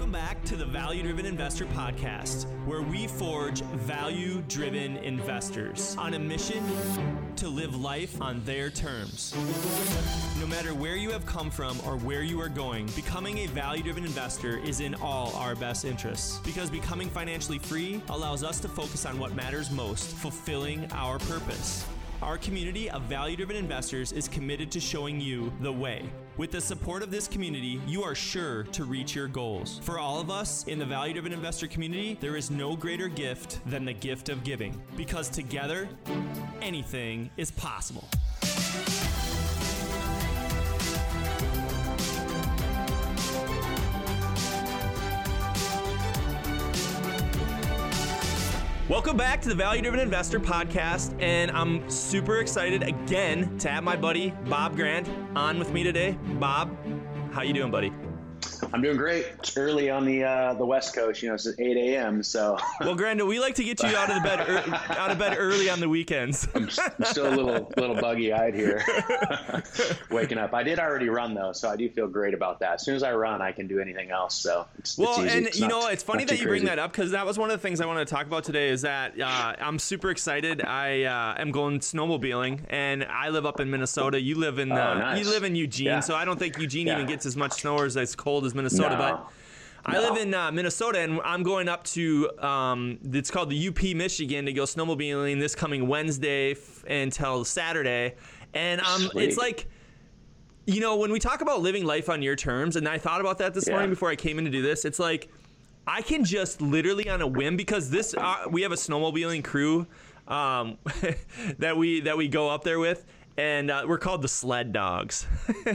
Welcome back to the Value Driven Investor Podcast, where we forge value driven investors on a mission to live life on their terms. No matter where you have come from or where you are going, becoming a value driven investor is in all our best interests because becoming financially free allows us to focus on what matters most, fulfilling our purpose. Our community of value driven investors is committed to showing you the way. With the support of this community, you are sure to reach your goals. For all of us in the value driven investor community, there is no greater gift than the gift of giving because together, anything is possible. Welcome back to the Value Driven Investor Podcast, and I'm super excited again to have my buddy Bob Grant on with me today. Bob, how you doing, buddy? I'm doing great. It's early on the uh, the West Coast. You know, it's 8 a.m. So. well, Grando, we like to get you out of the bed er- out of bed early on the weekends. I'm, I'm still a little little buggy eyed here, waking up. I did already run though, so I do feel great about that. As soon as I run, I can do anything else. So it's, well, it's and it's you not, know, it's funny that you bring that up because that was one of the things I wanted to talk about today. Is that uh, I'm super excited. I uh, am going snowmobiling, and I live up in Minnesota. You live in oh, uh, nice. you live in Eugene, yeah. so I don't think Eugene yeah. even gets as much snow or as cold as Minnesota, no. but I live in uh, Minnesota, and I'm going up to um, it's called the UP Michigan to go snowmobiling this coming Wednesday f- until Saturday, and um, it's like. You know, when we talk about living life on your terms, and I thought about that this yeah. morning before I came in to do this, it's like I can just literally on a whim because this uh, we have a snowmobiling crew um, that we that we go up there with, and uh, we're called the sled dogs.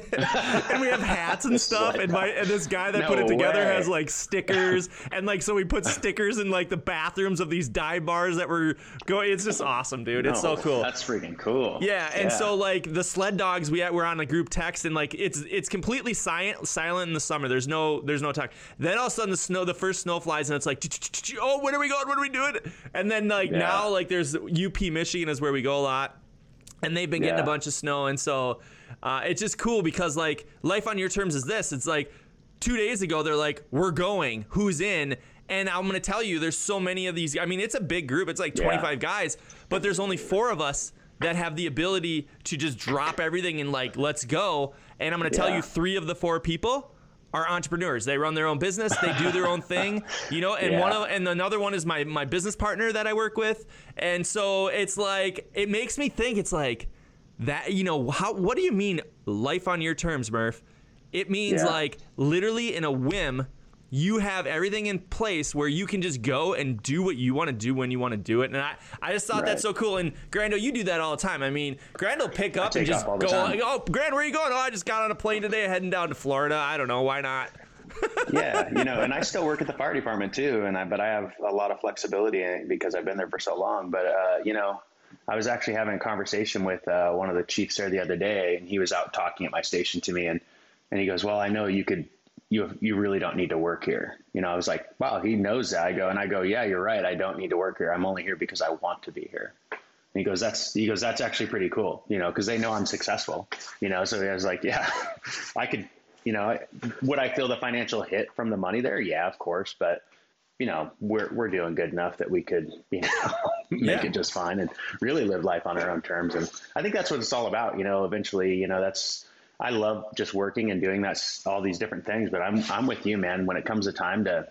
And we have hats and stuff and my and this guy that no put it together way. has like stickers and like so we put stickers in like the bathrooms of these dive bars that were going it's just awesome dude. No, it's so cool. that's freaking cool. Yeah and yeah. so like the sled dogs we we're on a group text and like it's it's completely silent silent in the summer. There's no there's no talk. Then all of a sudden the snow the first snow flies and it's like oh where are we going what are we doing and then like now like there's up michigan is where we go a lot and they've been getting yeah. a bunch of snow and so uh, it's just cool because like life on your terms is this it's like two days ago they're like we're going who's in and i'm going to tell you there's so many of these i mean it's a big group it's like 25 yeah. guys but there's only four of us that have the ability to just drop everything and like let's go and i'm going to yeah. tell you three of the four people are entrepreneurs. They run their own business. They do their own thing, you know. And yeah. one of and another one is my my business partner that I work with. And so it's like it makes me think. It's like that. You know how? What do you mean life on your terms, Murph? It means yeah. like literally in a whim you have everything in place where you can just go and do what you want to do when you want to do it. And I, I just thought right. that's so cool. And Grando, you do that all the time. I mean, Grando pick up and just go, oh, Grand, where are you going? Oh, I just got on a plane today heading down to Florida. I don't know. Why not? yeah, you know, and I still work at the fire department too, and I but I have a lot of flexibility because I've been there for so long. But uh, you know, I was actually having a conversation with uh, one of the chiefs there the other day, and he was out talking at my station to me, and and he goes, "Well, I know you could you you really don't need to work here. You know, I was like, wow, he knows that. I go and I go, yeah, you're right. I don't need to work here. I'm only here because I want to be here. And he goes, that's he goes, that's actually pretty cool. You know, because they know I'm successful. You know, so I was like, yeah, I could. You know, would I feel the financial hit from the money there? Yeah, of course, but you know, we're we're doing good enough that we could, you know, make yeah. it just fine and really live life on our own terms. And I think that's what it's all about. You know, eventually, you know, that's I love just working and doing that all these different things. But I'm I'm with you, man. When it comes to time to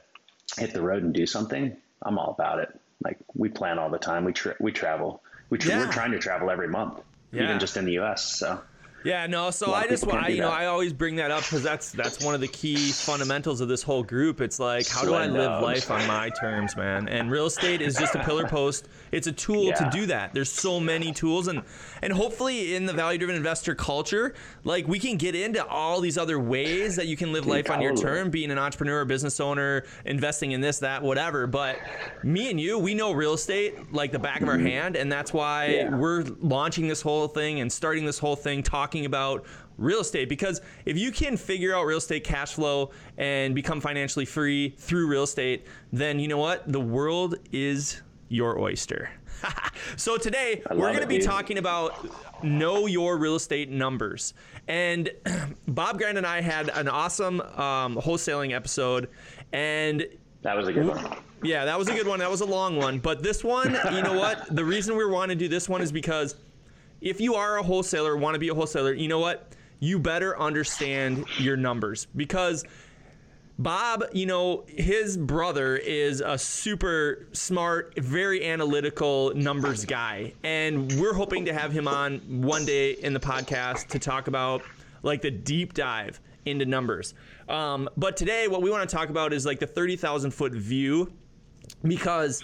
hit the road and do something, I'm all about it. Like we plan all the time. We tra- we travel. We tra- yeah. we're trying to travel every month, yeah. even just in the U.S. So yeah, no. So I just want, you know, I always bring that up because that's that's one of the key fundamentals of this whole group. It's like, how do I live life on my terms, man? And real estate is just a pillar post. It's a tool yeah. to do that. There's so many tools, and and hopefully in the value driven investor culture, like we can get into all these other ways that you can live life on your term, being an entrepreneur, business owner, investing in this, that, whatever. But me and you, we know real estate like the back of our mm-hmm. hand, and that's why yeah. we're launching this whole thing and starting this whole thing, talking talking about real estate because if you can figure out real estate cash flow and become financially free through real estate, then you know what? The world is your oyster. so today we're going to be dude. talking about know your real estate numbers. And Bob Grant and I had an awesome um, wholesaling episode, and That was a good one. yeah, that was a good one. That was a long one. But this one, you know what? The reason we want to do this one is because if you are a wholesaler, want to be a wholesaler, you know what? You better understand your numbers because Bob, you know, his brother is a super smart, very analytical numbers guy. And we're hoping to have him on one day in the podcast to talk about like the deep dive into numbers. Um, but today, what we want to talk about is like the 30,000 foot view because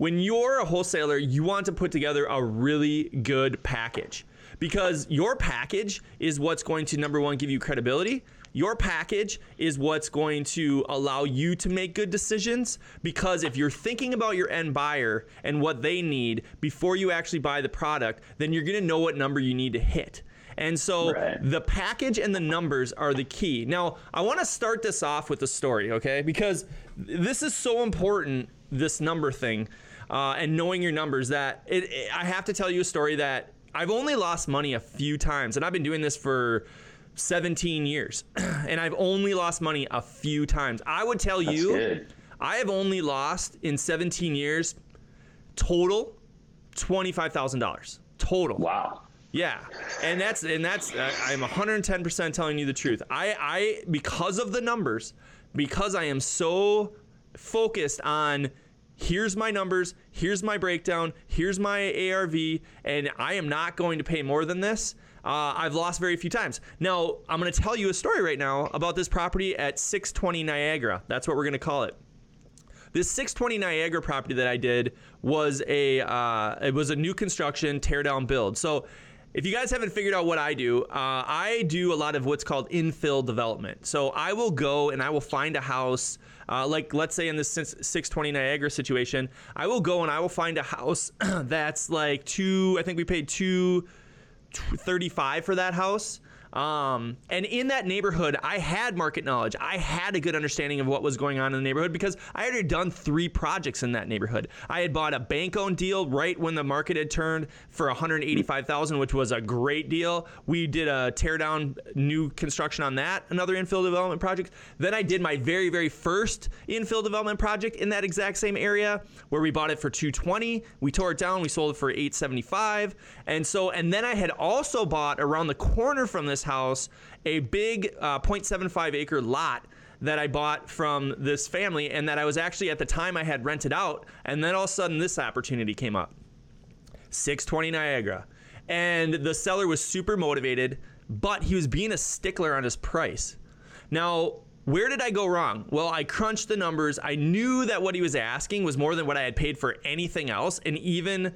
when you're a wholesaler, you want to put together a really good package because your package is what's going to number one give you credibility. Your package is what's going to allow you to make good decisions because if you're thinking about your end buyer and what they need before you actually buy the product, then you're going to know what number you need to hit. And so Right. the package and the numbers are the key. Now, I want to start this off with a story, okay? Because this is so important, this number thing, uh, and knowing your numbers, that it, it- I have to tell you a story that I've only lost money a few times, and I've been doing this for 17 years, and I've only lost money a few times. I would tell That's you, good. I have only lost in 17 years total $25,000 total. Wow. Yeah, and that's and that's uh, I'm 110% telling you the truth. I I because of the numbers, because I am so focused on here's my numbers, here's my breakdown, here's my ARV, and I am not going to pay more than this. Uh, I've lost very few times. Now I'm going to tell you a story right now about this property at 620 Niagara. That's what we're going to call it. This 620 Niagara property that I did was a uh, it was a new construction tear down build. So if you guys haven't figured out what I do, uh, I do a lot of what's called infill development. So I will go and I will find a house, uh, like let's say in this 620 Niagara situation, I will go and I will find a house that's like two. I think we paid two 35 for that house. Um, and in that neighborhood, I had market knowledge. I had a good understanding of what was going on in the neighborhood because I had already done three projects in that neighborhood. I had bought a bank-owned deal right when the market had turned for 185,000, which was a great deal. We did a tear down new construction on that, another infill development project. Then I did my very, very first infill development project in that exact same area where we bought it for 220. We tore it down. We sold it for 875. And so, and then I had also bought around the corner from this house a big uh, 0.75 acre lot that I bought from this family and that I was actually at the time I had rented out. And then all of a sudden this opportunity came up. 620 Niagara. And the seller was super motivated, but he was being a stickler on his price. Now, where did I go wrong? Well, I crunched the numbers. I knew that what he was asking was more than what I had paid for anything else. And even,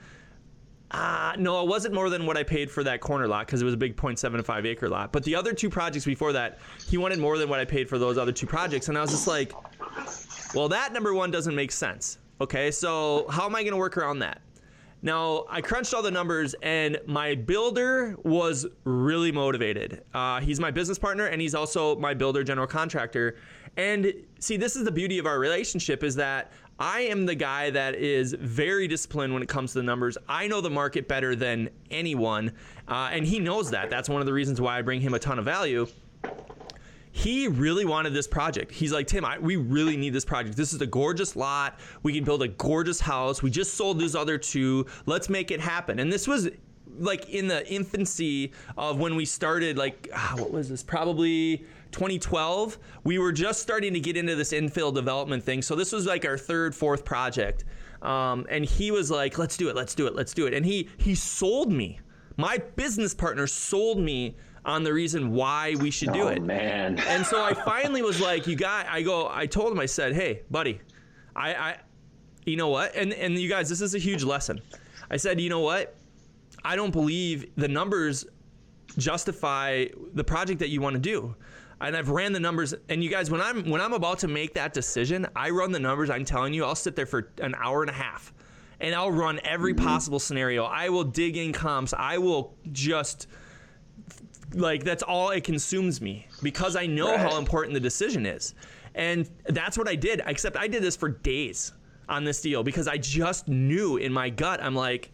uh, no, it wasn't more than what I paid for that corner lot because it was a big 0.75 acre lot. But the other two projects before that, he wanted more than what I paid for those other two projects. And I was just like, well, that number one doesn't make sense. Okay, so how am I going to work around that? Now, I crunched all the numbers, and my builder was really motivated. Uh, he's my business partner, and he's also my builder general contractor. And see, this is the beauty of our relationship is that I am the guy that is very disciplined when it comes to the numbers. I know the market better than anyone, uh, and he knows that. That's one of the reasons why I bring him a ton of value he really wanted this project. He's like, Tim, I, we really need this project. This is a gorgeous lot. We can build a gorgeous house. We just sold those other two. Let's make it happen. And this was like in the infancy of when we started, like, ah, what was this? Probably 2012. We were just starting to get into this infill development thing. So this was like our third, fourth project. Um, and he was like, let's do it, let's do it, let's do it. And he he sold me. My business partner sold me on the reason why we should do oh, it. man. And so I finally was like, "You got." I go. I told him. I said, "Hey, buddy, I, I, you know what?" And and you guys, this is a huge lesson. I said, "You know what? I don't believe the numbers justify the project that you want to do." And I've ran the numbers. And you guys, when I'm when I'm about to make that decision, I run the numbers. I'm telling you, I'll sit there for an hour and a half, and I'll run every mm-hmm. possible scenario. I will dig in comps. I will just like that's all it consumes me because I know Right. how important the decision is. And that's what I did, except I did this for days. on this deal because I just knew in my gut, I'm like,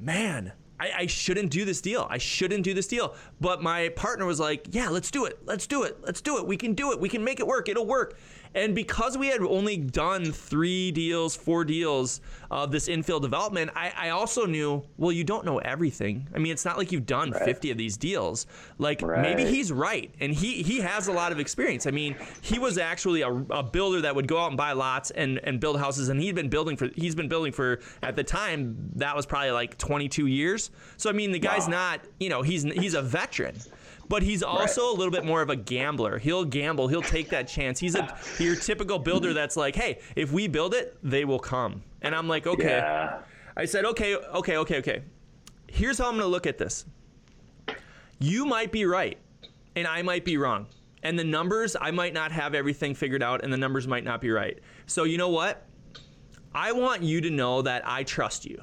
man, I, I, shouldn't do this deal. I shouldn't do this deal. But my partner was like, yeah, let's do it. Let's do it. Let's do it. We can do it. We can make it work. It'll work. And because we had only done three deals, four deals of this infill development, I, I also knew, well, you don't know everything. I mean, it's not like you've done right. 50 of these deals. Like right. maybe he's right. And he, he has a lot of experience. I mean, he was actually a, a builder that would go out and buy lots and, and build houses. And he'd been building for, he's been building for, at the time, that was probably like 22 years. So, I mean, the guy's wow. not, you know, he's, he's a veteran but he's also right. a little bit more of a gambler. He'll gamble. He'll take that chance. He's a your typical builder that's like, hey, if we build it, they will come. And I'm like, okay. Yeah. I said, okay, okay, okay, okay. Here's how I'm going to look at this. You might be right, and I might be wrong. And the numbers, I might not have everything figured out, and the numbers might not be right. So, you know what? I want you to know that I trust you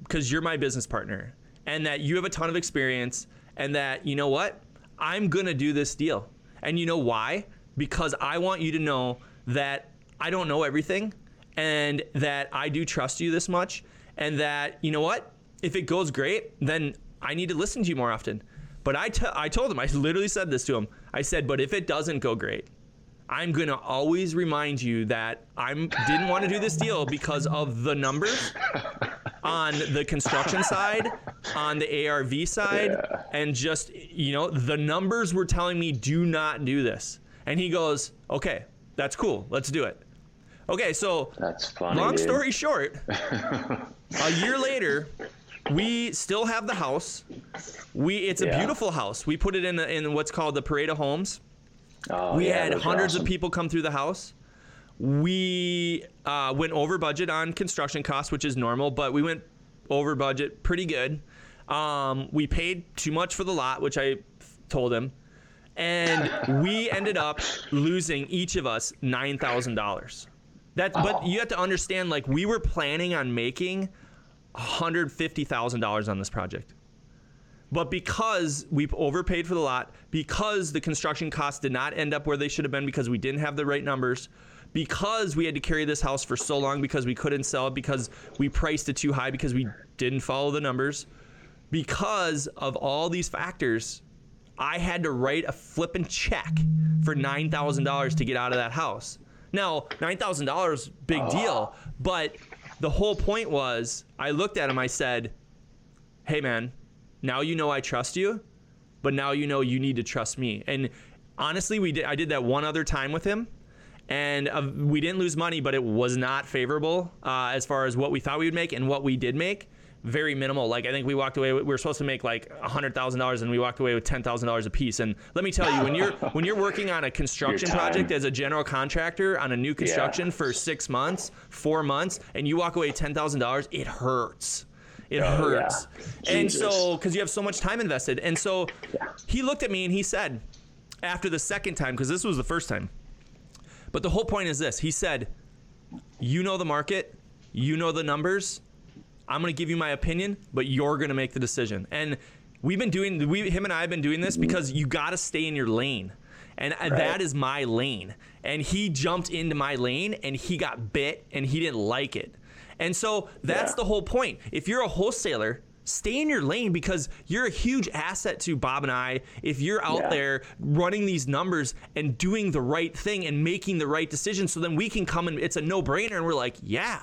because you're my business partner and that you have a ton of experience and that, you know what? I'm going to do this deal. And you know why? Because I want you to know that I don't know everything and that I do trust you this much and that, you know what? If it goes great, then I need to listen to you more often. But I, t- I told him, I literally said this to him. I said, but if it doesn't go great, I'm gonna always remind you that I didn't want to do this deal because of the numbers on the construction side, on the ARV side, yeah. and just you know the numbers were telling me do not do this. And he goes, okay, that's cool, let's do it. Okay, so that's funny. Long story short, a year later, we still have the house. We it's a beautiful house. We put it in in what's called the Parade of Homes. Oh, we yeah, had hundreds awesome. of people come through the house. We uh, went over budget on construction costs, which is normal, but we went over budget pretty good. Um, we paid too much for the lot, which I told him, and we ended up losing each of us nine thousand dollars. That, oh. but you have to understand, like we were planning on making hundred fifty thousand dollars on this project. But because we overpaid for the lot, because the construction costs did not end up where they should have been because we didn't have the right numbers, because we had to carry this house for so long because we couldn't sell it because we priced it too high because we didn't follow the numbers, because of all these factors, I had to write a flipping check for $9,000 to get out of that house. Now, $9,000 big deal, but the whole point was I looked at him, I said, "Hey man, now you know I trust you, but now you know you need to trust me. And honestly, we did. I did that one other time with him, and uh, we didn't lose money, but it was not favorable uh, as far as what we thought we would make and what we did make. Very minimal. Like I think we walked away. We were supposed to make like hundred thousand dollars, and we walked away with ten thousand dollars a piece. And let me tell you, when you're when you're working on a construction project as a general contractor on a new construction yeah. for six months, four months, and you walk away ten thousand dollars, it hurts. It oh, hurts. Yeah. And so, because you have so much time invested. And so yeah. he looked at me and he said, after the second time, because this was the first time, but the whole point is this he said, You know the market, you know the numbers. I'm going to give you my opinion, but you're going to make the decision. And we've been doing, we, him and I have been doing this because you got to stay in your lane. And right. that is my lane. And he jumped into my lane and he got bit and he didn't like it. And so that's yeah. the whole point. If you're a wholesaler, stay in your lane because you're a huge asset to Bob and I if you're out yeah. there running these numbers and doing the right thing and making the right decision so then we can come and it's a no-brainer and we're like, yeah,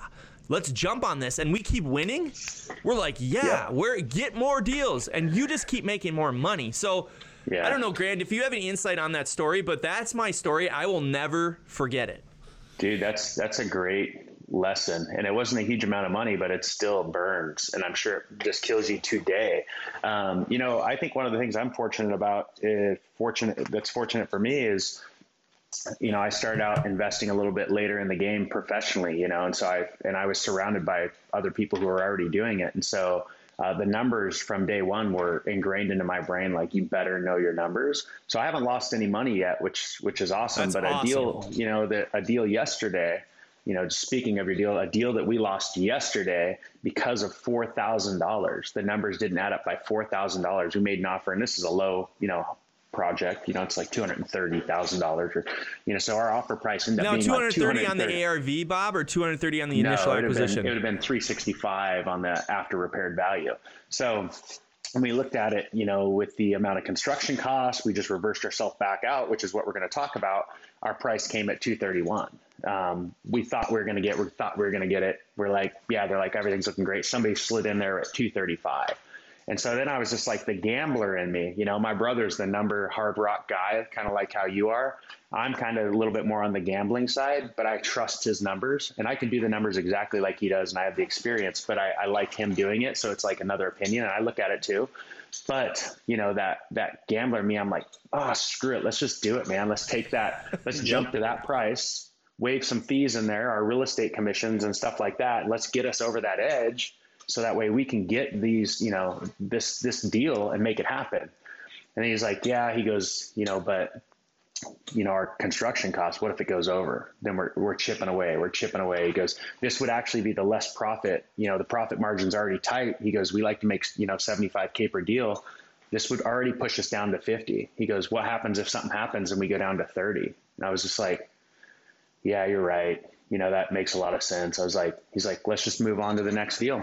let's jump on this and we keep winning. We're like, yeah, yeah. we're get more deals and you just keep making more money. So yeah. I don't know, Grant, if you have any insight on that story, but that's my story. I will never forget it. Dude, that's that's a great lesson and it wasn't a huge amount of money but it still burns and i'm sure it just kills you today. Um, you know i think one of the things i'm fortunate about is fortunate that's fortunate for me is you know i started out investing a little bit later in the game professionally you know and so i and i was surrounded by other people who were already doing it. And so uh, the numbers from day one were ingrained into my brain like you better know your numbers. So i haven't lost any money yet which which is awesome That's but awesome. a deal you know the, a deal yesterday you know, speaking of your deal, a deal that we lost yesterday because of four thousand dollars. The numbers didn't add up by four thousand dollars. We made an offer, and this is a low, you know, project. You know, it's like two hundred and thirty thousand dollars, or you know, so our offer price ended now up being two like on the ARV, Bob, or two hundred thirty on the no, initial it acquisition. Been, it would have been three sixty five on the after repaired value. So when we looked at it, you know, with the amount of construction costs, we just reversed ourselves back out, which is what we're going to talk about. Our price came at 231. Um, we thought we were going to get, we thought we were going to get it. We're like, yeah, they're like, everything's looking great. Somebody slid in there at 235. And so then I was just like the gambler in me, you know, my brother's the number hard rock guy, kind of like how you are. I'm kind of a little bit more on the gambling side, but I trust his numbers and I can do the numbers exactly like he does. And I have the experience, but I, I like him doing it. So it's like another opinion and I look at it too. But you know, that, that gambler me, I'm like, oh, screw it. Let's just do it, man. Let's take that. Let's jump to that price, waive some fees in there, our real estate commissions and stuff like that. Let's get us over that edge so that way we can get these, you know, this this deal and make it happen. And he's like, yeah. He goes, you know, but you know, our construction costs. What if it goes over? Then we're we're chipping away. We're chipping away. He goes, this would actually be the less profit. You know, the profit margin's already tight. He goes, we like to make you know 75k per deal. This would already push us down to 50. He goes, what happens if something happens and we go down to 30? And I was just like, yeah, you're right you know, that makes a lot of sense. I was like, he's like, let's just move on to the next deal.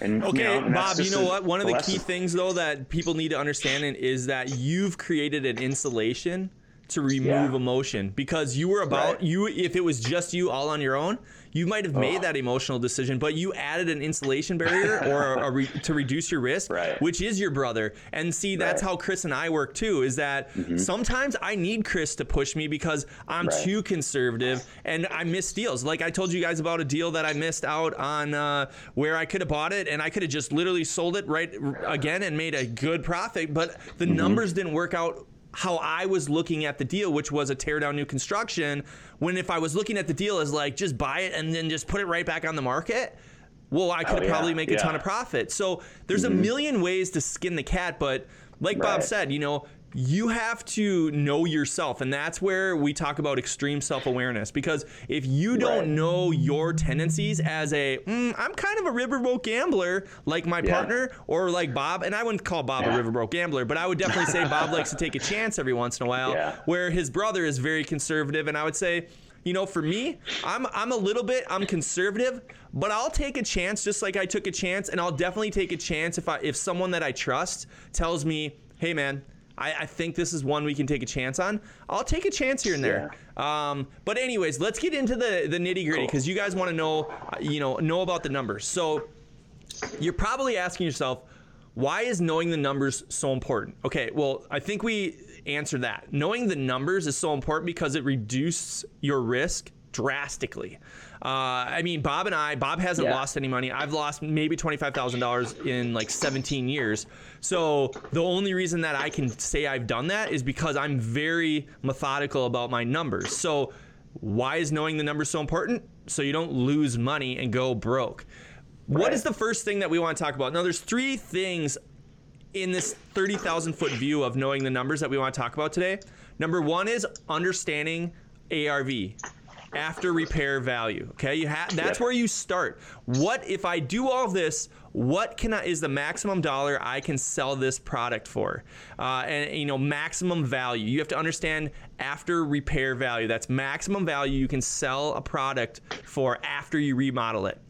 And okay, you know, and Bob, you know a, what? One of the lesson. key things though that people need to understand is that you've created an insulation to remove yeah. emotion because you were about right. you if it was just you all on your own you might have made oh. that emotional decision but you added an insulation barrier or a, a re, to reduce your risk right. which is your brother and see that's right. how chris and i work too is that mm-hmm. sometimes i need chris to push me because i'm too conservative and i miss deals like i told you guys about a deal that i missed out on uh, where i could have bought it and i could have just literally sold it right again and made a good profit but the mm-hmm. numbers didn't work out how I was looking at the deal, which was a tear down new construction. When if I was looking at the deal as like just buy it and then just put it right back on the market, well, I could oh, yeah, probably make yeah. a ton of profit. So there's mm-hmm. a million ways to skin the cat, but like right. Bob said, you know, you have to know yourself and that's where we talk about extreme self-awareness because if you don't right. know your tendencies as a mm, i'm kind of a riverboat gambler like my yeah. partner or like bob and i wouldn't call bob yeah. a riverboat gambler but i would definitely say bob likes to take a chance every once in a while yeah. where his brother is very conservative and i would say you know, for me, I'm I'm a little bit I'm conservative, but I'll take a chance just like I took a chance, and I'll definitely take a chance if I if someone that I trust tells me, hey man, I, I, think this is one we can take a chance on. I'll take a chance here and there. Yeah. Um, but anyways, let's get into the the nitty gritty because cool. you guys want to know, you know, know about the numbers. So you're probably asking yourself, why is knowing the numbers so important? Okay, well, I think we answered that. Knowing the numbers is so important because it reduces your risk drastically. Uh, I mean, Bob and I, Bob hasn't yeah. lost any money. I've lost maybe $25,000 in like 17 years. So the only reason that I can say I've done that is because I'm very methodical about my numbers. So why is knowing the numbers so important? So you don't lose money and go broke. Right. What is the first thing that we want to talk about? Now, there's three things in this 30,000 foot view of knowing the numbers that we want to talk about today. Number one is understanding ARV after repair value. Okay, you have that's yep. where you start. What if I do all this? What can I is the maximum dollar I can sell this product for? Uh, and you know, maximum value. You have to understand after repair value. That's maximum value you can sell a product for after you remodel it.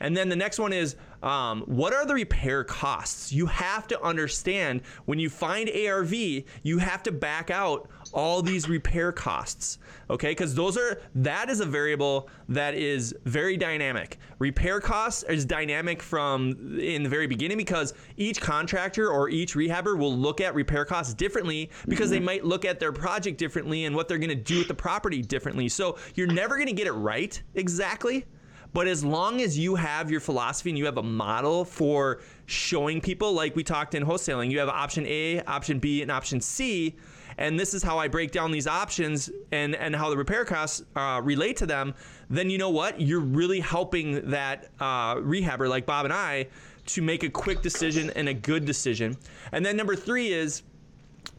And then the next one is um, what are the repair costs? You have to understand when you find ARV, you have to back out all these repair costs. Okay, because those are that is a variable that is very dynamic. Repair costs is dynamic from in the very beginning because each contractor or each rehabber will look at repair costs differently because mm-hmm. they might look at their project differently and what they're going to do with the property differently. So you're never going to get it right exactly. But as long as you have your philosophy and you have a model for showing people, like we talked in wholesaling, you have option A, option B, and option C. And this is how I break down these options and, and how the repair costs uh, relate to them. Then you know what? You're really helping that uh, rehabber like Bob and I to make a quick decision and a good decision. And then number three is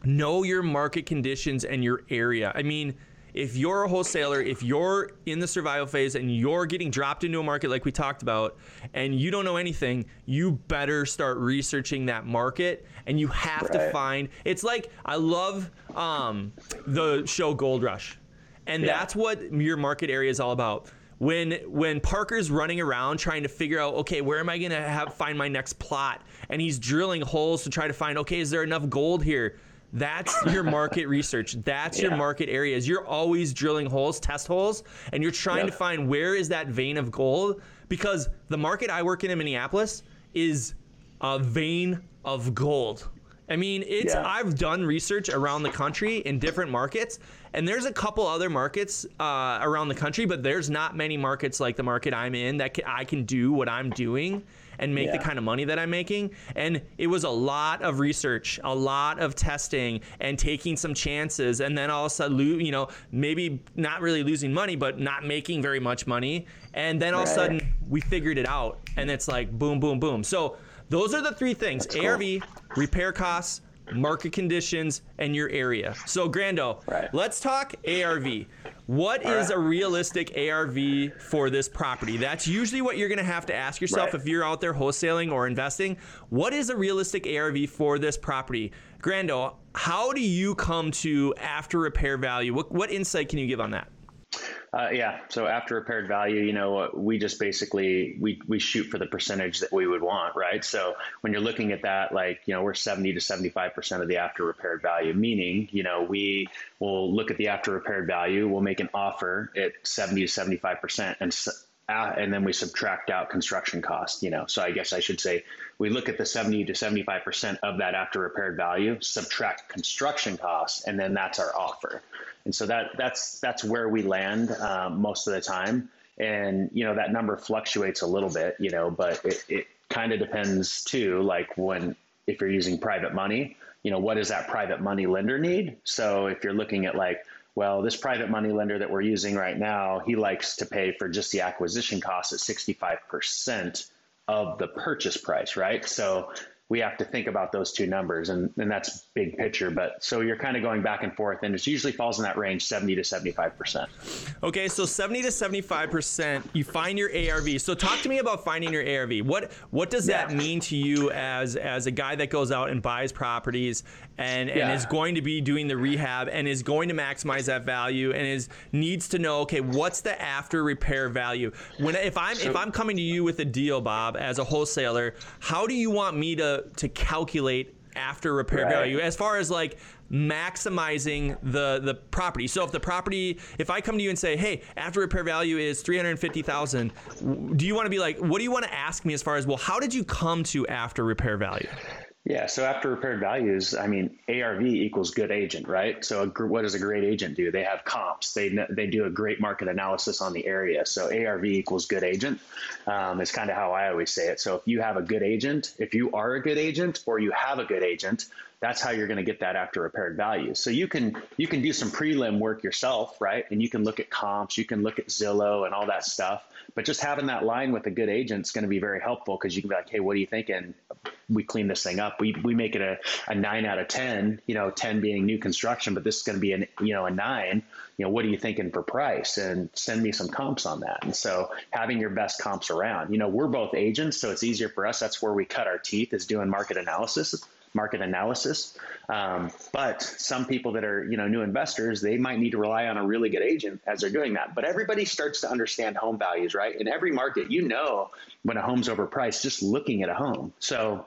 know your market conditions and your area. I mean, if you're a wholesaler, if you're in the survival phase and you're getting dropped into a market like we talked about, and you don't know anything, you better start researching that market, and you have right. to find. It's like I love um, the show Gold Rush, and yeah. that's what your market area is all about when when Parker's running around trying to figure out okay where am I gonna have find my next plot and he's drilling holes to try to find okay is there enough gold here that's your market research that's yeah. your market areas you're always drilling holes test holes and you're trying yep. to find where is that vein of gold because the market I work in in Minneapolis is a vein of gold I mean, it's yeah. I've done research around the country in different markets, and there's a couple other markets uh, around the country, but there's not many markets like the market I'm in that can, I can do what I'm doing and make yeah. the kind of money that I'm making. And it was a lot of research, a lot of testing, and taking some chances, and then all of a sudden, you know, maybe not really losing money, but not making very much money, and then all right. of a sudden we figured it out, and it's like boom, boom, boom. So those are the three things That's ARV, cool. repair costs, market conditions, and your area. So, Grando, right. let's talk ARV. What All is right. a realistic ARV for this property? That's usually what you're going to have to ask yourself right. if you're out there wholesaling or investing. What is a realistic ARV for this property? Grando, how do you come to after repair value? What, what insight can you give on that? Uh, yeah. So after repaired value, you know, we just basically we we shoot for the percentage that we would want, right? So when you're looking at that, like you know, we're 70 to 75 percent of the after repaired value, meaning you know we will look at the after repaired value, we'll make an offer at 70 to 75 percent, and and then we subtract out construction cost. You know, so I guess I should say we look at the 70 to 75 percent of that after repaired value, subtract construction costs, and then that's our offer. And so that that's that's where we land um, most of the time. And you know that number fluctuates a little bit, you know, but it, it kind of depends too. Like when if you're using private money, you know, what does that private money lender need? So if you're looking at like well, this private money lender that we're using right now, he likes to pay for just the acquisition cost at 65% of the purchase price, right? So we have to think about those two numbers and, and that's big picture but so you're kind of going back and forth and it usually falls in that range 70 to 75 percent okay so 70 to 75 percent you find your arv so talk to me about finding your arv what what does yeah. that mean to you as as a guy that goes out and buys properties and and yeah. is going to be doing the rehab and is going to maximize that value and is needs to know okay what's the after repair value when if i'm so, if i'm coming to you with a deal bob as a wholesaler how do you want me to to calculate after repair right. value as far as like maximizing the the property. So if the property, if I come to you and say, "Hey, after repair value is 350,000," do you want to be like, what do you want to ask me as far as, "Well, how did you come to after repair value?" Yeah. So after repaired values, I mean, ARV equals good agent, right? So a, what does a great agent do? They have comps. They they do a great market analysis on the area. So ARV equals good agent. Um, is kind of how I always say it. So if you have a good agent, if you are a good agent, or you have a good agent, that's how you're going to get that after repaired value. So you can you can do some prelim work yourself, right? And you can look at comps, you can look at Zillow and all that stuff. But just having that line with a good agent is going to be very helpful because you can be like, hey, what are you thinking? We clean this thing up. We, we make it a, a nine out of 10, you know, 10 being new construction, but this is going to be an, you know, a nine, you know, what are you thinking for price and send me some comps on that. And so having your best comps around, you know, we're both agents, so it's easier for us. That's where we cut our teeth is doing market analysis market analysis. Um, but some people that are you know new investors, they might need to rely on a really good agent as they're doing that. But everybody starts to understand home values, right? In every market, you know when a home's overpriced just looking at a home. So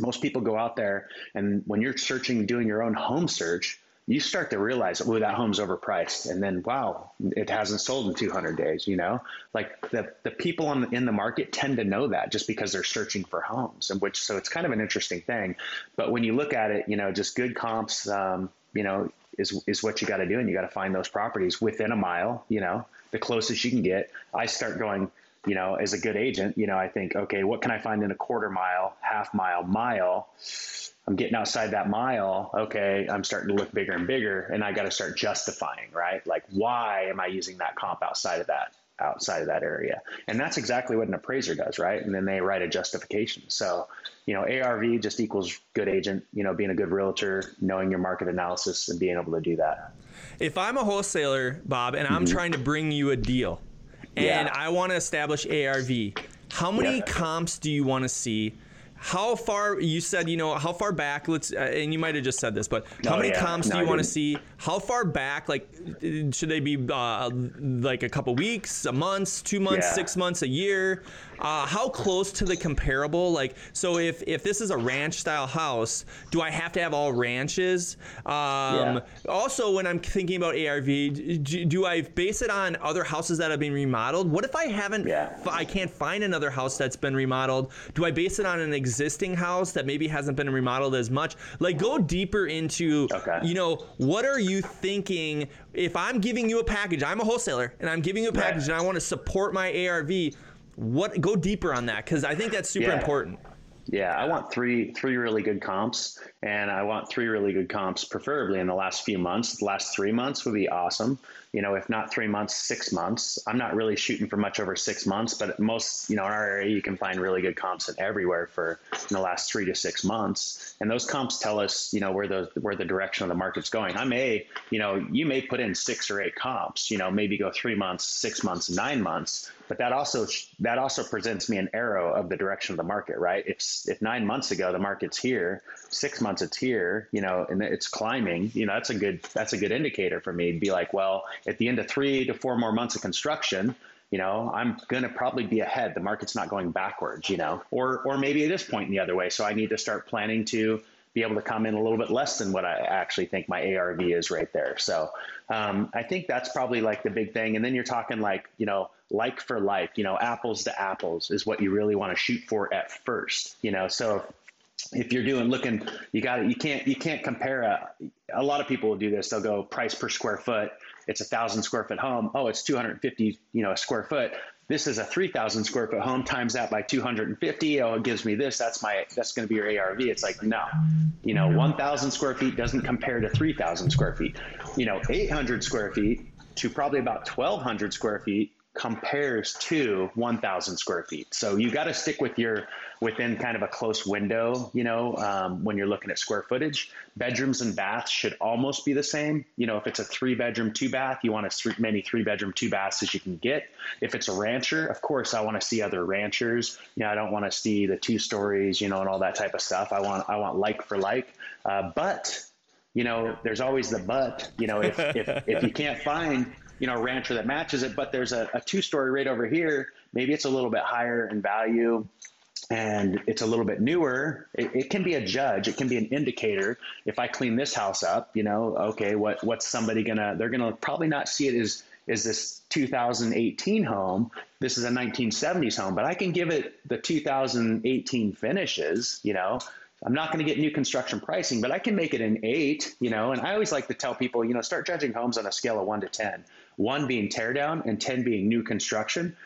most people go out there and when you're searching, doing your own home search, you start to realize, oh, that home's overpriced. And then, wow, it hasn't sold in 200 days, you know? Like the, the people on in the market tend to know that just because they're searching for homes and which, so it's kind of an interesting thing. But when you look at it, you know, just good comps, um, you know, is, is what you got to do. And you got to find those properties within a mile, you know, the closest you can get. I start going, you know, as a good agent, you know, I think, okay, what can I find in a quarter mile, half mile, mile? I'm getting outside that mile, okay, I'm starting to look bigger and bigger, and I got to start justifying, right? Like, why am I using that comp outside of that? outside of that area. And that's exactly what an appraiser does, right? And then they write a justification. So, you know, ARV just equals good agent, you know, being a good realtor, knowing your market analysis and being able to do that. if I'm a wholesaler, Bob, and I'm mm-hmm. trying to bring you a deal, and Yeah. I want to establish ARV, how many Yeah. comps do you want to see? How far you said you know how far back? Let's uh, and you might have just said this, but how Oh, many yeah. comps No, do you want to see? How far back? Like, should they be uh, like a couple weeks, a month, two months, Yeah. six months, a year? Uh, how close to the comparable? Like, so if if this is a ranch style house, do I have to have all ranches? Um, Yeah. Also, when I'm thinking about ARV, do, do I base it on other houses that have been remodeled? What if I haven't? Yeah. I can't find another house that's been remodeled. Do I base it on an existing house that maybe hasn't been remodeled as much? Like, go deeper into. Okay. You know, what are you thinking? If I'm giving you a package, I'm a wholesaler, and I'm giving you a Right. package, and I want to support my ARV. What? Go deeper on that because I think that's super Yeah. important. Yeah, I want three three really good comps, and I want three really good comps, preferably in the last few months. The last three months would be awesome. You know, if not three months, six months. I'm not really shooting for much over six months, but most, you know, in our area, you can find really good comps in everywhere for in the last three to six months. And those comps tell us, you know, where the where the direction of the market's going. I may, you know, you may put in six or eight comps. You know, maybe go three months, six months, nine months but that also that also presents me an arrow of the direction of the market right if if nine months ago the market's here six months it's here you know and it's climbing you know that's a good that's a good indicator for me be like well at the end of three to four more months of construction you know i'm going to probably be ahead the market's not going backwards you know or or maybe it is pointing the other way so i need to start planning to be able to come in a little bit less than what I actually think my ARV is right there. So um, I think that's probably like the big thing. And then you're talking like, you know, like for like, you know, apples to apples is what you really want to shoot for at first, you know. So if you're doing looking, you got it. You can't you can't compare a. A lot of people will do this. They'll go price per square foot. It's a thousand square foot home. Oh, it's 250, you know, a square foot. This is a 3,000 square foot home. Times that by 250. Oh, it gives me this. That's my. That's going to be your ARV. It's like no, you know, 1,000 square feet doesn't compare to 3,000 square feet. You know, 800 square feet to probably about 1,200 square feet compares to 1000 square feet. So you got to stick with your within kind of a close window you know um, when you're looking at square footage. Bedrooms and baths should almost be the same. You know if it's a three bedroom two bath you want as three, many three bedroom two baths as you can get. If it's a rancher of course i want to see other ranchers. You know i don't want to see the two stories you know and all that type of stuff. I want i want like for like. Uh, but you know, there's always the but, you know, if, if, if you can't find, you know, rancher that matches it, but there's a, a two story right over here, maybe it's a little bit higher in value and it's a little bit newer, it, it can be a judge. It can be an indicator. If I clean this house up, you know, okay, what, what's somebody gonna, they're gonna probably not see it as, is this 2018 home. This is a 1970s home, but I can give it the 2018 finishes, you know, I'm not going to get new construction pricing, but I can make it an eight, you know. And I always like to tell people, you know, start judging homes on a scale of one to 10, one being tear down and 10 being new construction.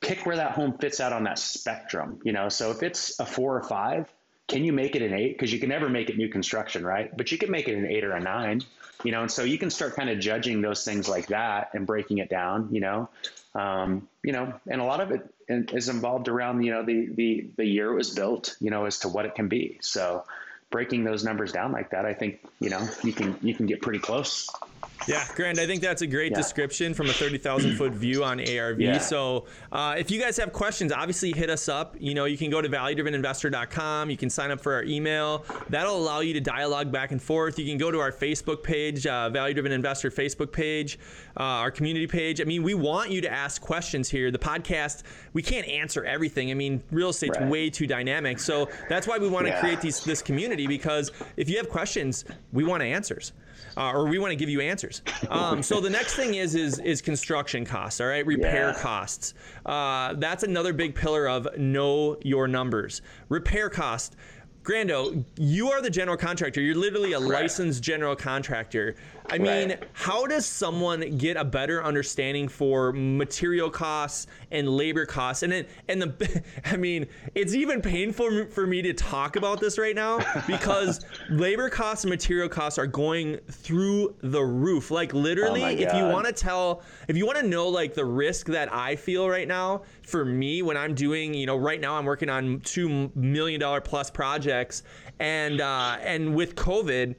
Pick where that home fits out on that spectrum, you know. So if it's a four or five, can you make it an eight? Because you can never make it new construction, right? But you can make it an eight or a nine, you know. And so you can start kind of judging those things like that and breaking it down, you know. Um, you know, and a lot of it is involved around you know the the the year it was built, you know, as to what it can be. So breaking those numbers down like that, I think you know you can you can get pretty close. Yeah, Grant, I think that's a great Yeah. description from a 30,000 foot view on ARV. Yeah. So, uh, if you guys have questions, obviously hit us up. You know, you can go to valuedriveninvestor.com. You can sign up for our email. That'll allow you to dialogue back and forth. You can go to our Facebook page, uh, Value Driven Investor Facebook page, uh, our community page. I mean, we want you to ask questions here. The podcast, we can't answer everything. I mean, real estate's Right. way too dynamic. So, that's why we want to Yeah. create these, this community because if you have questions, we want answers uh, or we want to give you answers. Um, so the next thing is is is construction costs. All right, repair Yeah. costs. Uh, that's another big pillar of know your numbers. Repair cost. Grando, you are the general contractor. You're literally a licensed general contractor. I mean, Right. how does someone get a better understanding for material costs and labor costs? And it, and the, I mean, it's even painful for me to talk about this right now because labor costs and material costs are going through the roof. Like literally, my if you want to tell, if you want to know like the risk that I feel right now for me when I'm doing, you know, right now I'm working on two million dollar plus projects, and uh, and with COVID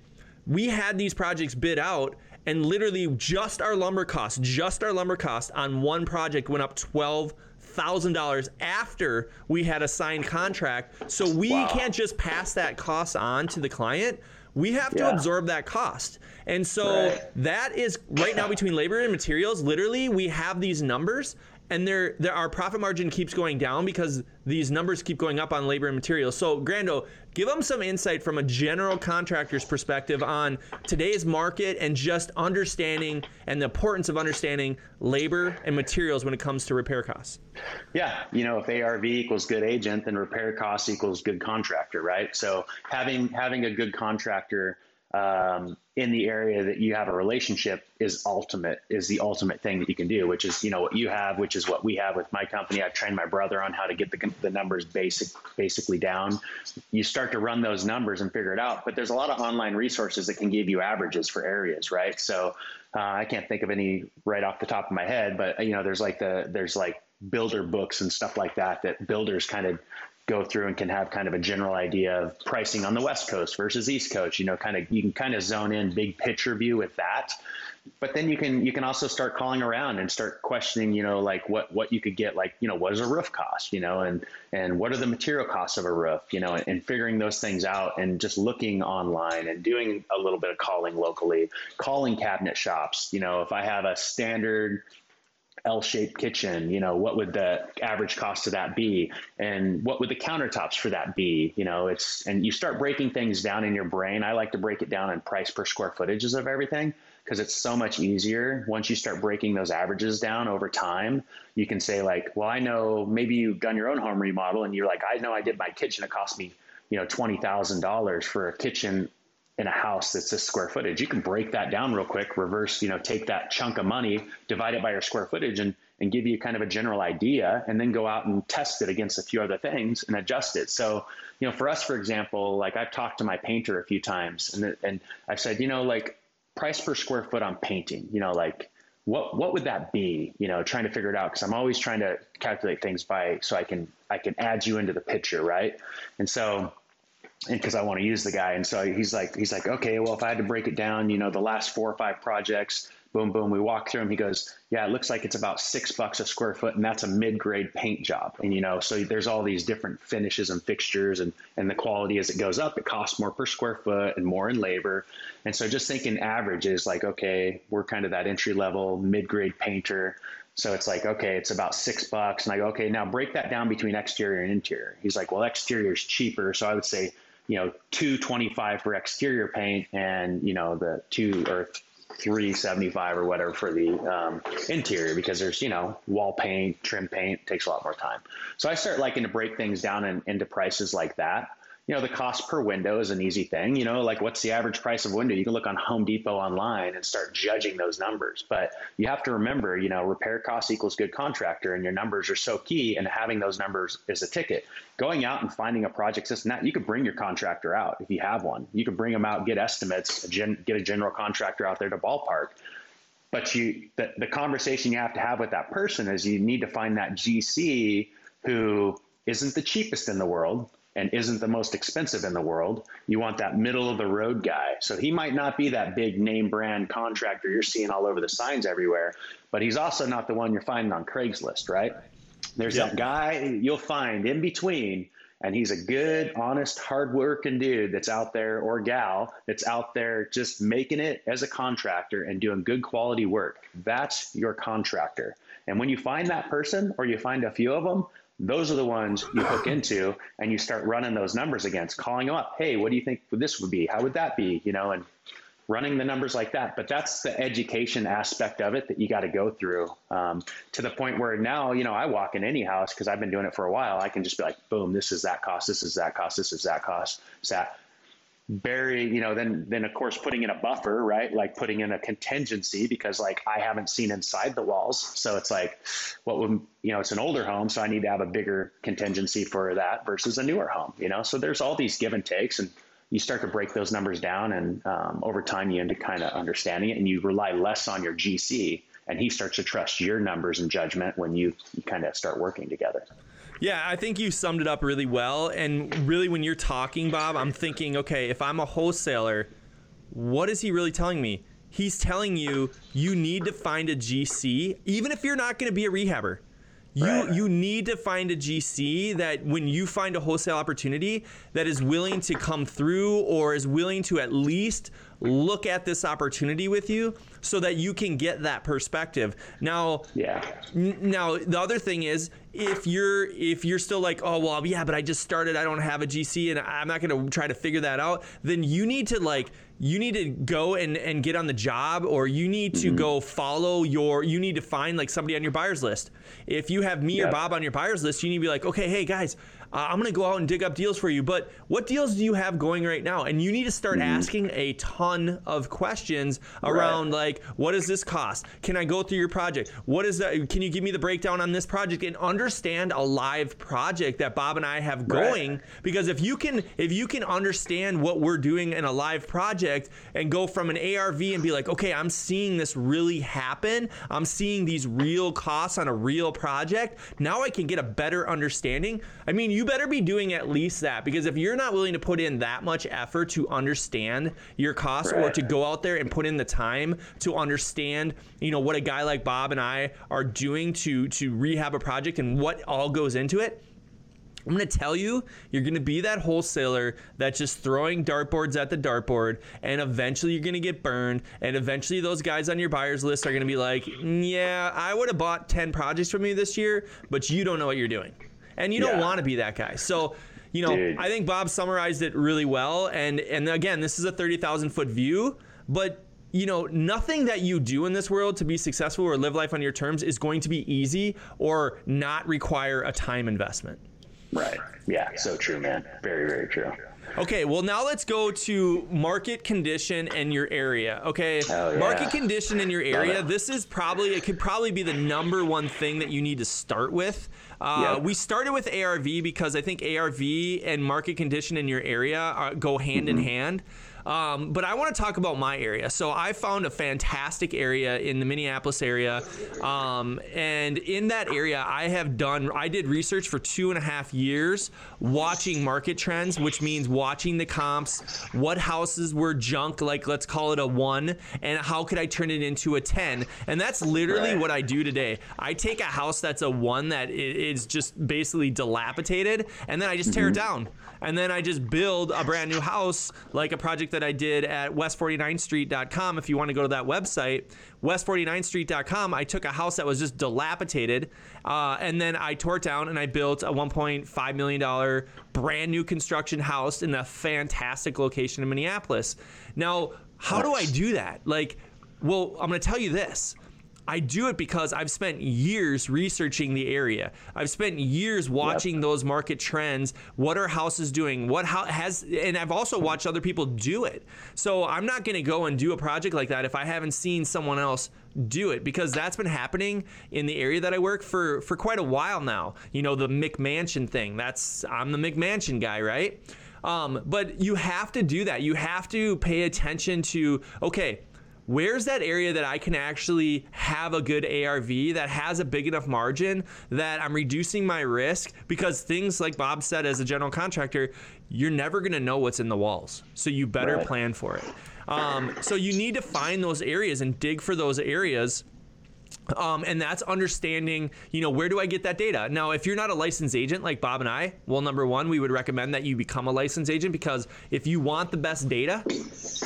we had these projects bid out and literally just our lumber cost, just our lumber cost on one project went up twelve thousand dollars after we had a signed contract. So we wow. can't just pass that cost on to the client. We have to absorb that cost. And so right. that is right now between labor and materials, literally we have these numbers and there, there our profit margin keeps going down because these numbers keep going up on labor and materials. So, Grando, give them some insight from a general contractor's perspective on today's market and just understanding and the importance of understanding labor and materials when it comes to repair costs. Yeah, you know, if ARV equals good agent, then repair costs equals good contractor, right? So, having having a good contractor um, in the area that you have a relationship is ultimate is the ultimate thing that you can do which is you know what you have which is what we have with my company. I've trained my brother on how to get the, the numbers basic basically down. You start to run those numbers and figure it out but there's a lot of online resources that can give you averages for areas right? So uh, i can't think of any right off the top of my head but you know there's like the there's like builder books and stuff like that that builders kind of go through and can have kind of a general idea of pricing on the West Coast versus East Coast. You know, kind of you can kind of zone in big picture view with that. But then you can you can also start calling around and start questioning, you know, like what what you could get, like you know, what does a roof cost, you know, and and what are the material costs of a roof, you know, and, and figuring those things out and just looking online and doing a little bit of calling locally, calling cabinet shops. You know, if I have a standard L-shaped kitchen, you know, what would the average cost of that be? And what would the countertops for that be? You know, it's, and you start breaking things down in your brain. I like to break it down in price per square footages of everything because it's so much easier once you start breaking those averages down over time. You can say like, well, I know maybe you've done your own home remodel and you're like, I know I did my kitchen. It cost me, you know, $20,000 for a kitchen in a house that's this square footage. You can break that down real quick, reverse, you know, take that chunk of money, divide it by your square footage and, and give you kind of a general idea and then go out and test it against a few other things and adjust it. So, you know, for us, for example, like I've talked to my painter a few times and, and I've said, you know, like price per square foot on painting, you know, like what, what would that be? You know, trying to figure it out. Cause I'm always trying to calculate things by, so I can, I can add you into the picture. Right. And so, because I want to use the guy. And so he's like, he's like, okay, well, if I had to break it down, you know, the last four or five projects, boom, boom, we walk through them. He goes, yeah, it looks like it's about six bucks a square foot, and that's a mid-grade paint job. And you know, so there's all these different finishes and fixtures, and and the quality as it goes up, it costs more per square foot and more in labor. And so just thinking average is like, okay, we're kind of that entry level mid-grade painter. So it's like, okay, it's about six bucks. And I go, okay, now break that down between exterior and interior. He's like, well, exterior is cheaper. So I would say you know, 225 for exterior paint and, you know, the two or 375 or whatever for the um, interior because there's, you know, wall paint, trim paint takes a lot more time. So I start liking to break things down in, into prices like that you know, the cost per window is an easy thing. You know, like what's the average price of window? You can look on Home Depot online and start judging those numbers. But you have to remember, you know, repair cost equals good contractor, and your numbers are so key. And having those numbers is a ticket. Going out and finding a project system that you could bring your contractor out if you have one. You could bring them out, get estimates, get a general contractor out there to ballpark. But you, the, the conversation you have to have with that person is you need to find that GC who isn't the cheapest in the world, and isn't the most expensive in the world. You want that middle of the road guy. So he might not be that big name brand contractor you're seeing all over the signs everywhere, but he's also not the one you're finding on Craigslist, right? There's that guy you'll find in between, and he's a good, honest, hardworking dude that's out there, or gal that's out there just making it as a contractor and doing good quality work. That's your contractor. And when you find that person, or you find a few of them, those are the ones you hook into and you start running those numbers against, calling them up. Hey, what do you think this would be? How would that be? You know, and running the numbers like that. But that's the education aspect of it that you got to go through um, to the point where now, you know, I walk in any house because I've been doing it for a while. I can just be like, boom, this is that cost, this is that cost, this is that cost, that bury, you know, then then of course putting in a buffer, right? Like putting in a contingency because like I haven't seen inside the walls. So it's like what would you know, it's an older home, so I need to have a bigger contingency for that versus a newer home, you know. So there's all these give and takes and you start to break those numbers down and um, over time you end up kind of understanding it and you rely less on your GC and he starts to trust your numbers and judgment when you, you kind of start working together. Yeah, I think you summed it up really well. And really, when you're talking, Bob, I'm thinking, okay, if I'm a wholesaler, what is he really telling me? he's telling you you need to find a GC, even if you're not going to be a rehabber. You Right. you need to find a GC that when you find a wholesale opportunity that is willing to come through or is willing to at least look at this opportunity with you so that you can get that perspective. Now, Yeah. N- Now the other thing is if you're if you're still like oh well yeah but I just started I don't have a GC and I'm not going to try to figure that out then you need to like you need to go and and get on the job or you need to mm-hmm. go follow your you need to find like somebody on your buyers list. If you have me or Bob on your buyers list you need to be like okay hey guys uh, I'm going to go out and dig up deals for you but what deals do you have going right now? And you need to start asking a ton of questions around like what does this cost? Can i go through your project? What is that can you give me the breakdown on this project? And understand a live project that bob and i have Right. going because if you can if you can understand what we're doing in a live project and go from an arv and be like okay i'm seeing this really happen. I'm seeing these real costs on a real project now i can get a better understanding. I mean you better be doing at least that because if you're not willing to put in that much effort to understand your costs or to go out there and put in the time to understand you know what a guy like bob and i are doing to to rehab a project and what all goes into it I'm going to tell you, you're going to be that wholesaler that's just throwing dartboards at the dartboard, and eventually you're going to get burned. And eventually, those guys on your buyers list are going to be like, "Mm, Yeah, I would have bought 10 projects from you this year, but you don't know what you're doing. And you don't want to be that guy. So, you know, Dude. I think Bob summarized it really well. And, and again, this is a 30,000 foot view, but you know, nothing that you do in this world to be successful or live life on your terms is going to be easy or not require a time investment. Right. Yeah. So true, man. Very, very true. Okay, well now let's go to market condition and your area. Okay, Oh, yeah. market condition in your area. This is probably it could probably be the number one thing that you need to start with. Uh, Yep. We started with ARV because I think ARV and market condition in your area are, go hand Mm-hmm. in hand. Um, but I want to talk about my area. So I found a fantastic area in the Minneapolis area, um, and in that area, I have done. I did research for two and a half years, watching market trends, which means watching the comps, what houses were junk, like let's call it a one, and how could I turn it into a ten. And that's literally Right. what I do today. I take a house that's a one that is just basically dilapidated, and then I just tear it down. And then I just build a brand new house, like a project that I did at west49street.com. If you want to go to that website, west49street.com, I took a house that was just dilapidated, uh, and then I tore it down and I built a $1.5 million brand new construction house in a fantastic location in Minneapolis. Now, how do I do that? Like, well, I'm going to tell you this. I do it because I've spent years researching the area. I've spent years watching those market trends. What are houses doing? What how has and I've also watched other people do it. So I'm not going to go and do a project like that if I haven't seen someone else do it because that's been happening in the area that I work for for quite a while now. You know the McMansion thing. That's I'm the McMansion guy, right? Um, but you have to do that. You have to pay attention to okay where's that area that I can actually have a good ARV that has a big enough margin that I'm reducing my risk because things like Bob said as a general contractor, you're never going to know what's in the walls. So you better Right. plan for it. Um, so you need to find those areas and dig for those areas. Um, and that's understanding, you know, where do I get that data? Now, if you're not a licensed agent like Bob and I, well, number one, we would recommend that you become a licensed agent because if you want the best data,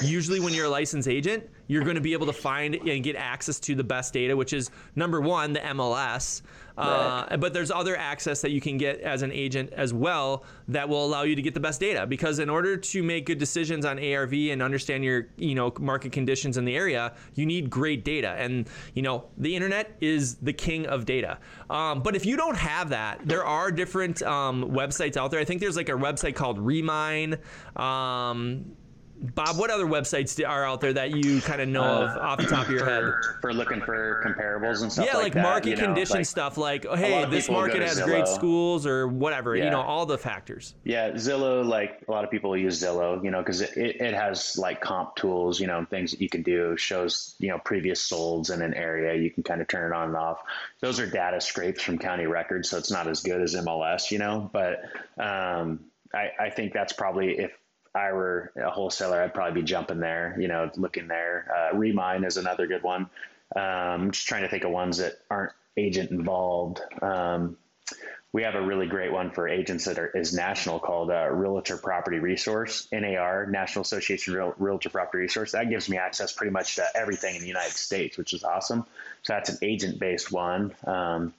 usually when you're a licensed agent, you're going to be able to find and get access to the best data, which is number one, the MLS. Uh, but there's other access that you can get as an agent as well that will allow you to get the best data. Because in order to make good decisions on ARV and understand your, you know, market conditions in the area, you need great data. And you know, the internet is the king of data. Um, but if you don't have that, there are different um, websites out there. I think there's like a website called Remine. Um, Bob, what other websites are out there that you kind of know of off the top of your head? for, for looking for comparables and stuff Yeah, like, like, that, market know, condition like- stuff, like oh, hey, this market has great schools or whatever. You know, all the factors. Yeah, Zillow, like a lot of people use Zillow, you know, because it, it, it has like comp tools, you know, things that you can do, shows, you know, previous solds in an area. You can kind of turn it on and off. Those are data scrapes from county records, so it's not as good as MLS, you know, but um, I, I think that's probably if I were a wholesaler, I'd probably be jumping there, you know, looking there. Uh, Remine is another good one. Um, just trying to think of ones that aren't agent involved. Um, we have a really great one for agents that are, is national called uh, Realtor Property Resource, NAR, National Association Real, Realtor Property Resource. That gives me access pretty much to everything in the United States, which is awesome. So that's an agent based one. Um,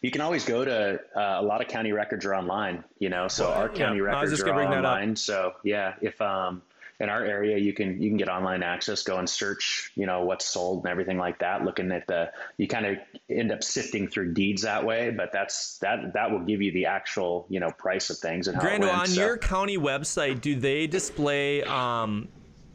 you can always go to uh, a lot of county records are online, you know. So our county yeah, records are online. So yeah, if um, in our area you can you can get online access, go and search, you know, what's sold and everything like that. Looking at the, you kind of end up sifting through deeds that way, but that's that that will give you the actual you know price of things and how Grando, went, on so. your county website, do they display um,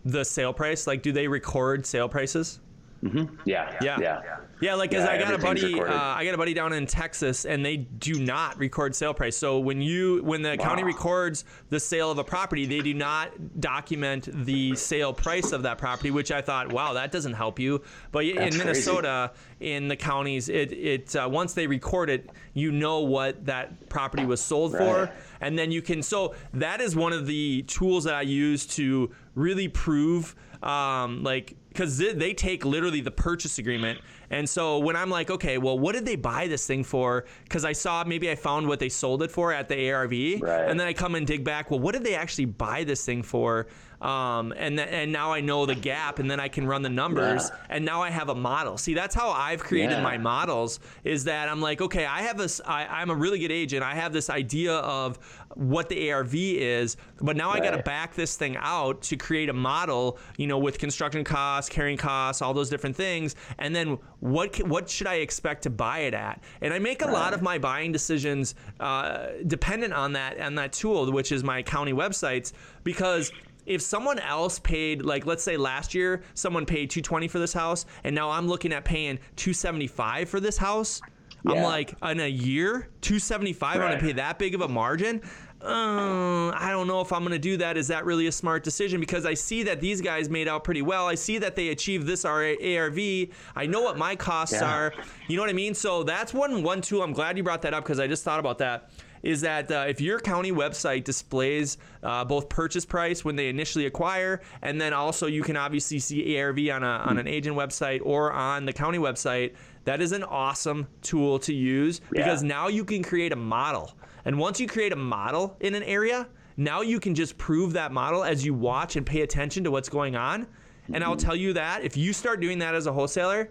the sale price? Like, do they record sale prices? Mm-hmm. Yeah, yeah, yeah, yeah. Like, cause Yeah, I got a buddy, uh. I got a buddy down in Texas, and they do not record sale price. So when you, when the county records the sale of a property, they do not document the sale price of that property. Which I thought, wow, that doesn't help you. But in That's crazy. Minnesota, in the counties, it it uh, once they record it, you know what that property was sold for, and then you can. So that is one of the tools that I use to really prove, um, like, because they, take literally the purchase agreement. And so when I'm like, okay, well, what did they buy this thing for? Because I saw maybe I found what they sold it for at the ARV, Right. and then I come and dig back. Well, what did they actually buy this thing for? Um, and th- and now I know the gap, and then I can run the numbers, Yeah. and now I have a model. See, that's how I've created Yeah. my models. Is that I'm like, okay, I have this. I, I'm a really good agent. I have this idea of what the ARV is, but now I got to back this thing out to create a model. You know, with construction costs, carrying costs, all those different things, and then what what should I expect to buy it at? And I make a lot of my buying decisions uh, dependent on that on that tool, which is my county websites, because if someone else paid like let's say last year someone paid 220 for this house and now i'm looking at paying 275 for this house i'm like in a year 275 i'm gonna pay that big of a margin uh, I don't know if I'm going to do that. Is that really a smart decision? Because I see that these guys made out pretty well. I see that they achieved this ARV. I know what my costs Yeah. are. You know what I mean? So that's one one tool. I'm glad you brought that up because I just thought about that. Is that uh, if your county website displays uh, both purchase price when they initially acquire, and then also you can obviously see ARV on a on an agent website or on the county website. That is an awesome tool to use because Yeah. now you can create a model. And once you create a model in an area, now you can just prove that model as you watch and pay attention to what's going on. And I'll tell you that if you start doing that as a wholesaler,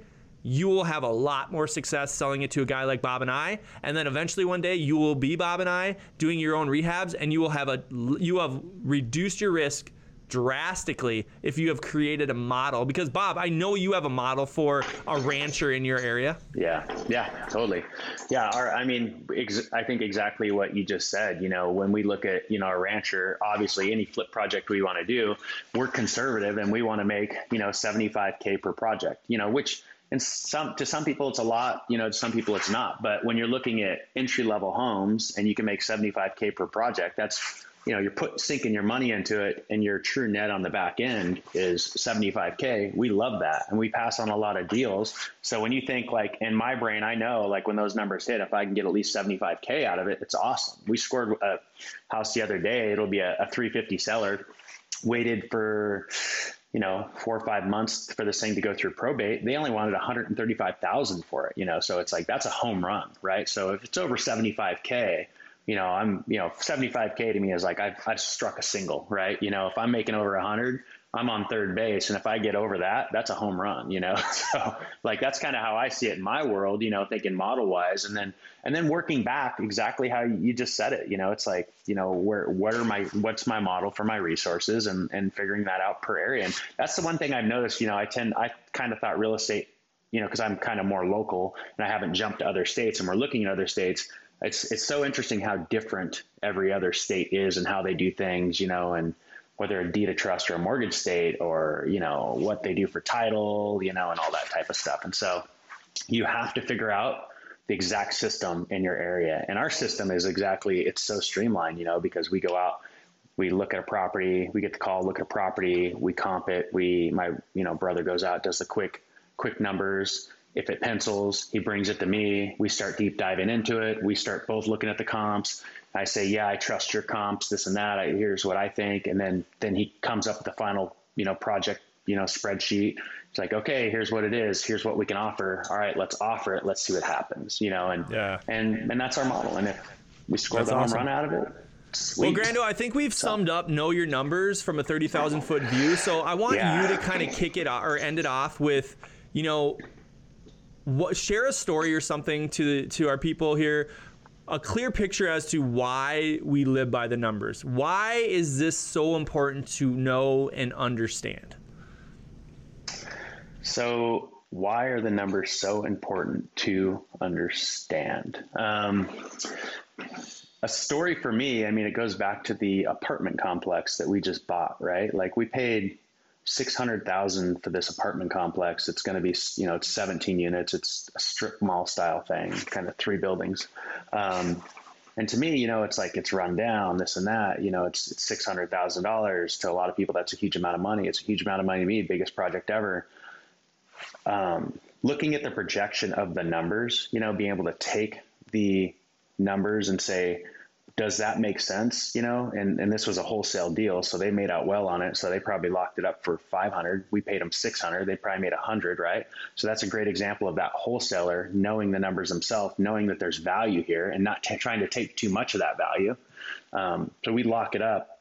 you will have a lot more success selling it to a guy like Bob and I. And then eventually one day you will be Bob and I doing your own rehabs and you will have a you have reduced your risk drastically if you have created a model because Bob, I know you have a model for a rancher in your area. Yeah, yeah, totally. Yeah, our, I mean, ex- I think exactly what you just said. You know, when we look at you know a rancher, obviously any flip project we want to do, we're conservative and we want to make you know 75k per project. You know, which and some to some people it's a lot. You know, to some people it's not. But when you're looking at entry level homes and you can make 75k per project, that's you know, you're put sinking your money into it and your true net on the back end is 75K. We love that. And we pass on a lot of deals. So when you think like in my brain, I know like when those numbers hit, if I can get at least 75K out of it, it's awesome. We scored a house the other day. It'll be a, a 350 seller waited for, you know, four or five months for this thing to go through probate. They only wanted 135,000 for it, you know? So it's like, that's a home run, right? So if it's over 75K, you know, I'm, you know, 75K to me is like, I've, I've struck a single, right? You know, if I'm making over 100, I'm on third base. And if I get over that, that's a home run, you know? So like, that's kind of how I see it in my world, you know, thinking model wise. And then, and then working back exactly how you just said it, you know, it's like, you know, where, what are my, what's my model for my resources and, and figuring that out per area. And that's the one thing I've noticed, you know, I tend, I kind of thought real estate, you know, cause I'm kind of more local and I haven't jumped to other states and we're looking at other states it's it's so interesting how different every other state is and how they do things, you know, and whether a deed of trust or a mortgage state or you know what they do for title, you know, and all that type of stuff. And so you have to figure out the exact system in your area. And our system is exactly it's so streamlined, you know, because we go out, we look at a property, we get the call, look at a property, we comp it, we my you know brother goes out, does the quick quick numbers If it pencils, he brings it to me. We start deep diving into it. We start both looking at the comps. I say, yeah, I trust your comps, this and that. I, here's what I think, and then then he comes up with the final, you know, project, you know, spreadsheet. It's like, okay, here's what it is. Here's what we can offer. All right, let's offer it. Let's see what happens. You know, and yeah. and and that's our model. And if we score That's the home awesome. run out of it, sweet. Well, Grando, I think we've summed up know your numbers from a 30,000 foot view. So I want Yeah. you to kind of kick it or end it off with, you know, what share a story or something to to our people here, a clear picture as to why we live by the numbers. Why is this so important to know and understand? So, why are the numbers so important to understand? Um, a story for me, I mean, it goes back to the apartment complex that we just bought, right? Like we paid six hundred thousand for this apartment complex. It's going to be, you know, it's seventeen units. It's a strip mall style thing, kind of three buildings. Um, and to me, you know, it's like it's run down, this and that. You know, it's, it's six hundred thousand dollars to a lot of people. That's a huge amount of money. It's a huge amount of money to me. Biggest project ever um, looking at the projection of the numbers, you know, being able to take the numbers and say, does that make sense? You know, and, and this was a wholesale deal, so they made out well on it. So they probably locked it up for 500. We paid them 600. They probably made 100, right? So that's a great example of that wholesaler knowing the numbers themselves, knowing that there's value here, and not t- trying to take too much of that value. Um, so we lock it up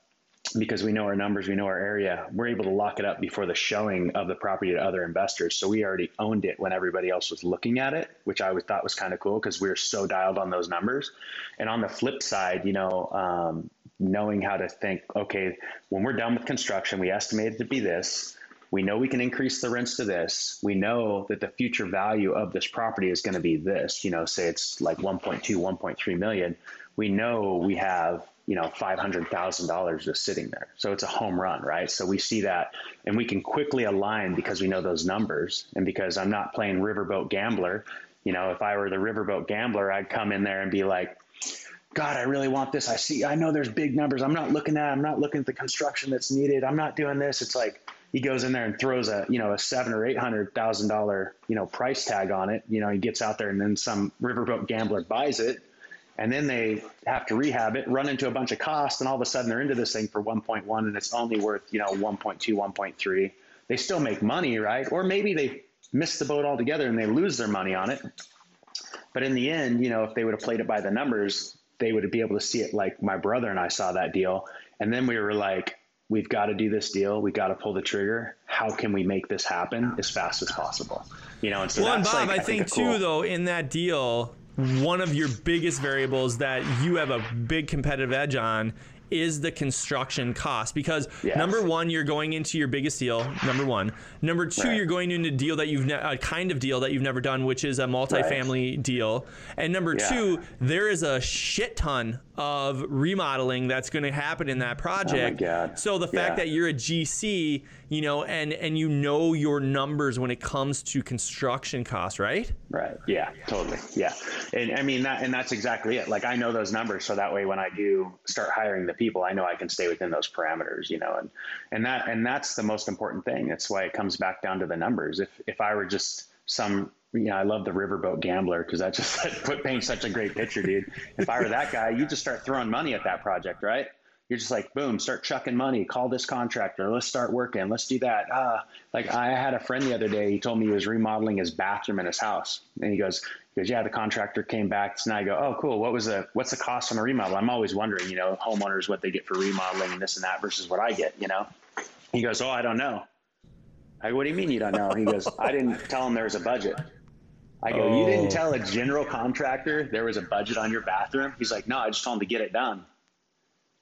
because we know our numbers, we know our area, we're able to lock it up before the showing of the property to other investors. So we already owned it when everybody else was looking at it, which I thought was kind of cool because we were so dialed on those numbers. And on the flip side, you know, um, knowing how to think, okay, when we're done with construction, we estimate it to be this. We know we can increase the rents to this. We know that the future value of this property is going to be this, you know, say it's like 1.2, 1.3 million. We know we have you know, $500,000 just sitting there. So it's a home run, right? So we see that and we can quickly align because we know those numbers. And because I'm not playing riverboat gambler, you know, if I were the riverboat gambler, I'd come in there and be like, God, I really want this. I see, I know there's big numbers. I'm not looking at, I'm not looking at the construction that's needed. I'm not doing this. It's like, he goes in there and throws a, you know, a seven or eight hundred thousand dollar, you know, price tag on it. You know, he gets out there and then some riverboat gambler buys it and then they have to rehab it, run into a bunch of costs, and all of a sudden they're into this thing for 1.1 and it's only worth, you know, 1.2, 1.3. They still make money, right? Or maybe they miss the boat altogether and they lose their money on it. But in the end, you know, if they would have played it by the numbers, they would have be able to see it like my brother and I saw that deal. And then we were like, we've got to do this deal. We've got to pull the trigger. How can we make this happen as fast as possible? You know, and so well, and Bob, like, I, think, a cool- too, though, in that deal, one of your biggest variables that you have a big competitive edge on is the construction cost because Yes. number one you're going into your biggest deal number one number two Right. you're going into a deal that you've ne- a kind of deal that you've never done which is a multifamily deal and number Yeah. two there is a shit ton of remodeling that's going to happen in that oh project Oh so the fact Yeah. that you're a gc you know and and you know your numbers when it comes to construction costs right Right. Yeah, totally. Yeah. And I mean that and that's exactly it. Like I know those numbers so that way when I do start hiring the people, I know I can stay within those parameters, you know, and and that and that's the most important thing. That's why it comes back down to the numbers. If if I were just some you know, I love the riverboat gambler because that just put paints such a great picture, dude. If I were that guy, you just start throwing money at that project, right? You're just like, boom, start chucking money. Call this contractor. Let's start working. Let's do that. Ah, like I had a friend the other day. He told me he was remodeling his bathroom in his house, and he goes, he goes, yeah, the contractor came back. And I go, oh, cool. What was the what's the cost on the remodel? I'm always wondering, you know, homeowners what they get for remodeling and this and that versus what I get, you know. He goes, oh, I don't know. I go, what do you mean you don't know? He goes, I didn't tell him there was a budget. I go, you Oh. didn't tell a general contractor there was a budget on your bathroom? He's like, no, I just told him to get it done.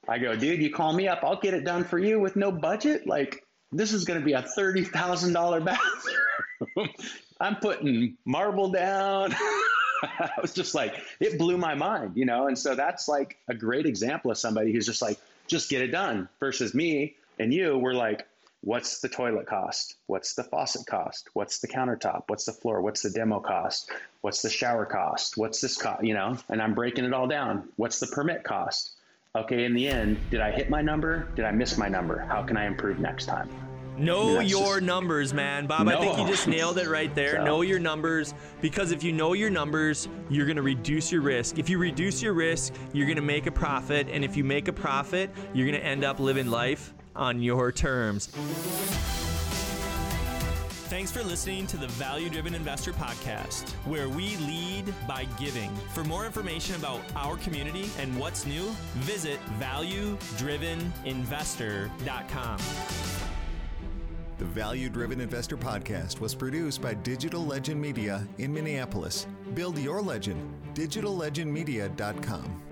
I go, dude, you call me up, I'll get it done for you with no budget. Like, this is going to be a thirty thousand dollar bathroom. I'm putting marble down. I was just like, it blew my mind, you know. And so that's like a great example of somebody who's just like, just get it done. Versus me and you, we're like, what's the toilet cost? What's the faucet cost? What's the countertop? What's the floor? What's the demo cost? What's the shower cost? What's this cost? You know, and I'm breaking it all down. What's the permit cost? Okay, in the end, did I hit my number? Did I miss my number? How can I improve next time? Know your just- numbers, man. Bob, I think you just nailed it right there. So- Know your numbers because if you know your numbers, you're going to reduce your risk. If you reduce your risk, you're going to make a profit. And if you make a profit, you're going to end up living life on your terms. Thanks for listening to the Value Driven Investor Podcast, where we lead by giving. For more information about our community and what's new, visit valuedriveninvestor.com. The Value Driven Investor Podcast was produced by Digital Legend Media in Minneapolis. Build your legend, digitallegendmedia.com.